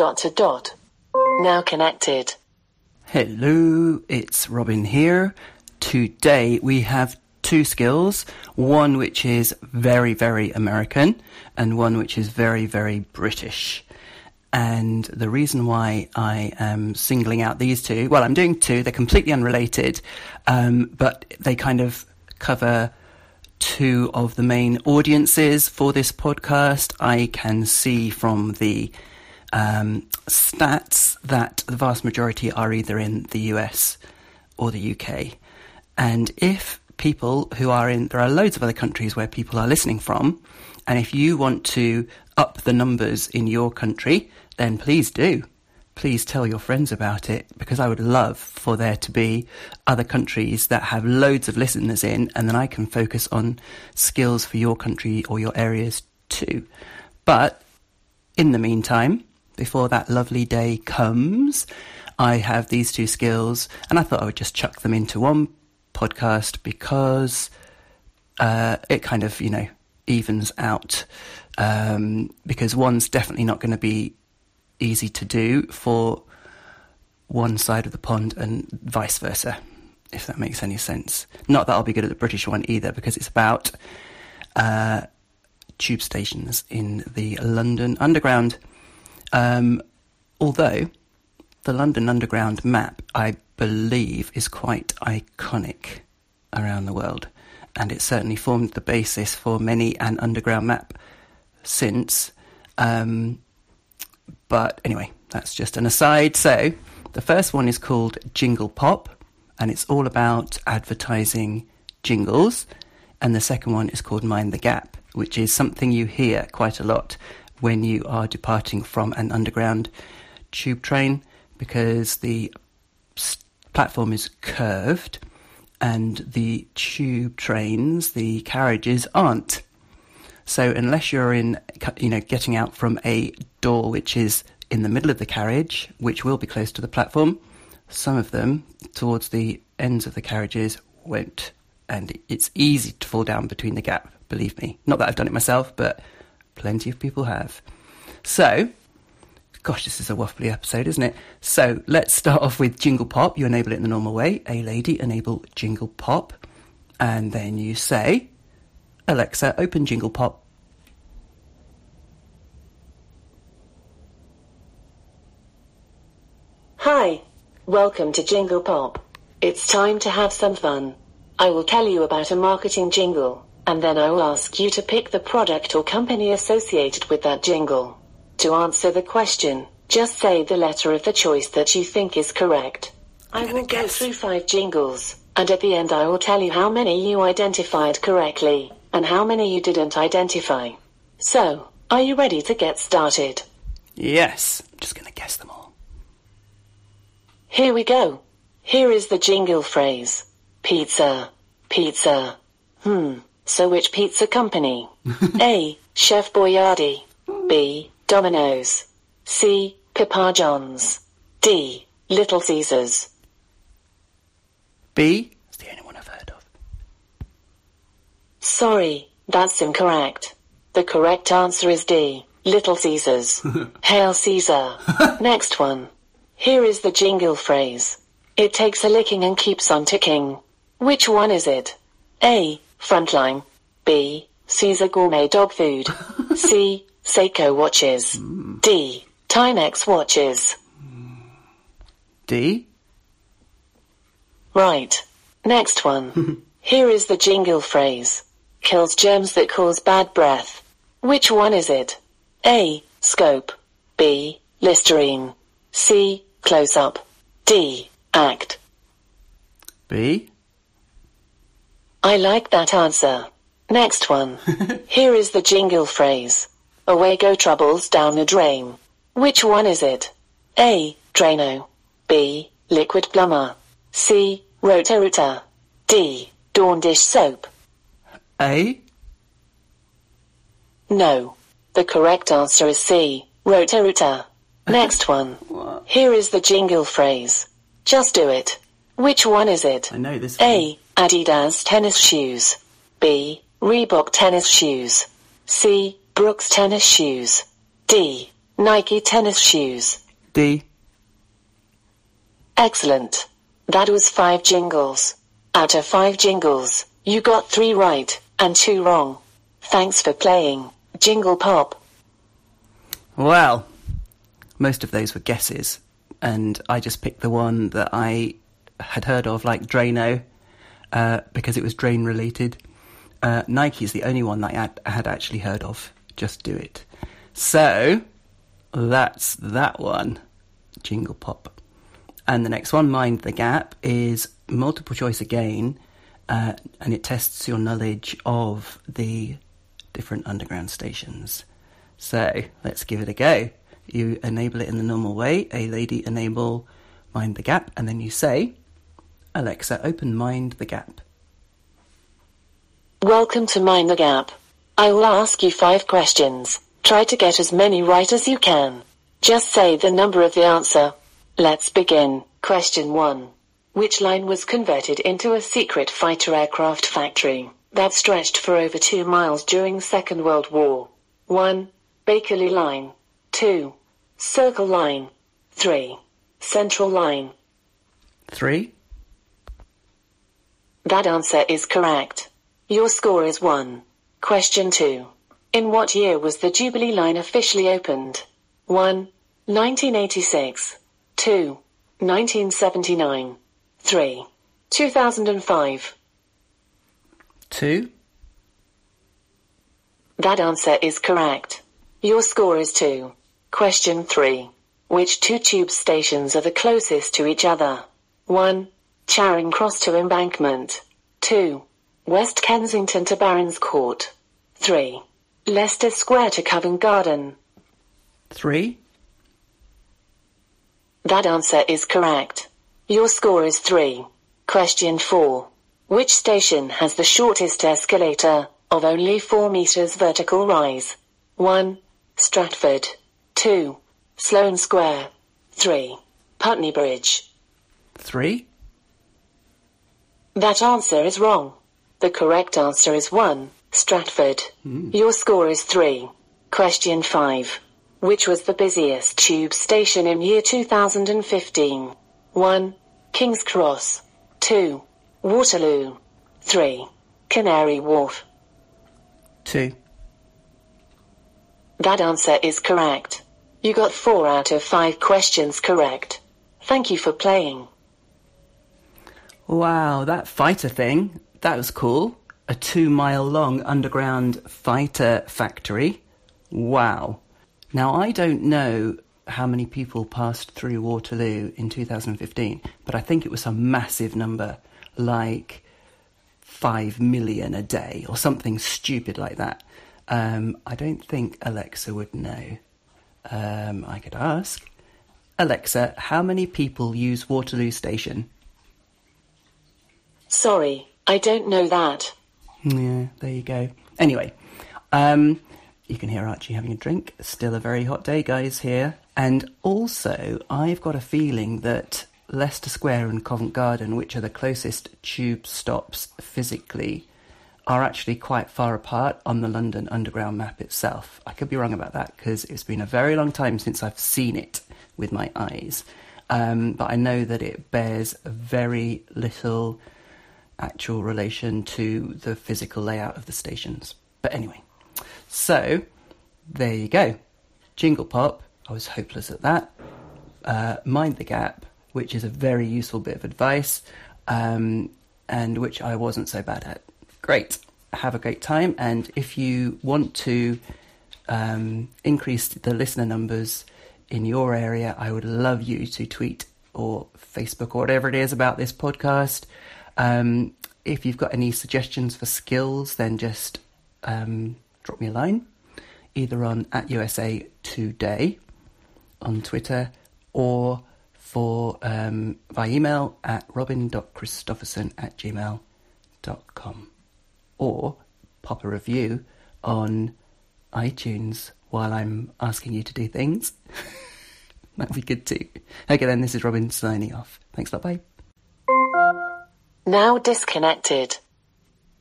Dot to dot. Now connected. Hello, it's Robin here. Today we have two skills, one which is very, very American and one which is very, very British. And the reason why I am singling out these two, well, I'm doing two, they're completely unrelated, um, but they kind of cover two of the main audiences for this podcast. I can see from the um, stats that the vast majority are either in the US or the UK. And if people who are in, there are loads of other countries where people are listening from, and if you want to up the numbers in your country, then please do. Please tell your friends about it because I would love for there to be other countries that have loads of listeners in, and then I can focus on skills for your country or your areas too. But in the meantime, before that lovely day comes, I have these two skills, and I thought I would just chuck them into one podcast because uh, it kind of, you know, evens out. Um, because one's definitely not going to be easy to do for one side of the pond and vice versa, if that makes any sense. Not that I'll be good at the British one either, because it's about uh, tube stations in the London Underground. Um, although the London Underground map, I believe, is quite iconic around the world, and it certainly formed the basis for many an underground map since. Um, but anyway, that's just an aside. So the first one is called Jingle Pop, and it's all about advertising jingles. And the second one is called Mind the Gap, which is something you hear quite a lot when you are departing from an underground tube train because the platform is curved and the tube trains, the carriages aren't. So unless you're in, you know, getting out from a door which is in the middle of the carriage, which will be close to the platform, some of them towards the ends of the carriages won't. And it's easy to fall down between the gap, believe me. Not that I've done it myself, but Plenty of people have. So, gosh, this is a waffly episode, isn't it? So, let's start off with Jingle Pop. You enable it in the normal way. Alexa, enable Jingle Pop. And then you say, Alexa, open Jingle Pop. Hi. Welcome to Jingle Pop. It's time to have some fun. I will tell you about a marketing jingle and then I will ask you to pick the product or company associated with that jingle. To answer the question, just say the letter of the choice that you think is correct. I will go through five jingles, and at the end I will tell you how many you identified correctly, and how many you didn't identify. So, are you ready to get started? Yes, I'm just gonna guess them all. Here we go. Here is the jingle phrase. Pizza. Pizza. Hmm. So which pizza company? A. Chef Boyardee. B. Domino's. C. Papa John's. D. Little Caesars. B. It's the only one I've heard of. Sorry, that's incorrect. The correct answer is D. Little Caesars. Hail Caesar. Next one. Here is the jingle phrase. It takes a licking and keeps on ticking. Which one is it? A. Frontline. B. Caesar Gourmet Dog Food. C. Seiko Watches. D. Timex Watches. D. Right. Next one. Here is the jingle phrase. Kills germs that cause bad breath. Which one is it? A. Scope. B. Listerine. C. Close up. D. Act. B. I like that answer. Next one. Here is the jingle phrase. Away go troubles down the drain. Which one is it? A. Drano. B. Liquid Plumr. C. Roto-Rooter. D. Dawn dish soap. A. No. The correct answer is C. Roto-Rooter. Next one. Here is the jingle phrase. Just do it. Which one is it? I know this. A. Adidas tennis shoes. B. Reebok tennis shoes. C. Brooks tennis shoes. D. Nike tennis shoes. D. Excellent. That was five jingles. Out of five jingles, you got three right and two wrong. Thanks for playing. Jingle Pop. Well, most of those were guesses, and I just picked the one that I had heard of, like Drano, uh, because it was drain related. Uh, Nike is the only one that I had, I had actually heard of. Just do it. So, that's that one. Jingle Pop. And the next one, Mind the Gap, is multiple choice again, uh, and it tests your knowledge of the different underground stations. So let's give it a go. You enable it in the normal way, Alexa enable Mind the Gap, and then you say, Alexa, open Mind the Gap. Welcome to Mind the Gap. I will ask you five questions. Try to get as many right as you can. Just say the number of the answer. Let's begin. Question 1. Which line was converted into a secret fighter aircraft factory that stretched for over two miles during Second World War? 1. Bakerloo Line. 2. Circle Line. 3. Central Line. 3. That answer is correct. Your score is 1. Question 2. In what year was the Jubilee Line officially opened? 1. 1986. 2. 1979. 3. 2005. 2. That answer is correct. Your score is 2. Question 3. Which two tube stations are the closest to each other? 1. Charing Cross to Embankment. 2. West Kensington to Barons Court. 3. Leicester Square to Covent Garden. 3. That answer is correct. Your score is 3. Question 4. Which station has the shortest escalator, of only 4 meters vertical rise? 1. Stratford. 2. Sloane Square. 3. Putney Bridge. 3. That answer is wrong. The correct answer is 1. Stratford. Hmm. Your score is 3. Question 5. Which was the busiest tube station in year 2015? 1. King's Cross. 2. Waterloo. 3. Canary Wharf. 2. That answer is correct. You got 4 out of 5 questions correct. Thank you for playing. Wow, that fighter thing, that was cool. A two mile long underground fighter factory. Wow. Now, I don't know how many people passed through Waterloo in 2015, but I think it was a massive number, like 5 million a day or something stupid like that. Um, I don't think Alexa would know. Um, I could ask. Alexa, how many people use Waterloo Station? Sorry, I don't know that. Yeah, there you go. Anyway, um, you can hear Archie having a drink. Still a very hot day, guys, here. And also, I've got a feeling that Leicester Square and Covent Garden, which are the closest tube stops physically, are actually quite far apart on the London Underground map itself. I could be wrong about that because it's been a very long time since I've seen it with my eyes. Um, but I know that it bears very little actual relation to the physical layout of the stations. But anyway, so there you go. Jingle Pop, I was hopeless at that. Uh, Mind the Gap, which is a very useful bit of advice, um, and which I wasn't so bad at. Great. Have a great time. And if you want to um, increase the listener numbers in your area, I would love you to tweet or Facebook or whatever it is about this podcast. Um, if you've got any suggestions for skills, then just um, drop me a line, either on at USA Today on Twitter or for um, by email at robin.christopherson at gmail.com or pop a review on iTunes while I'm asking you to do things. That'd be good too. Okay, then this is Robin signing off. Thanks a lot. Bye. Now disconnected.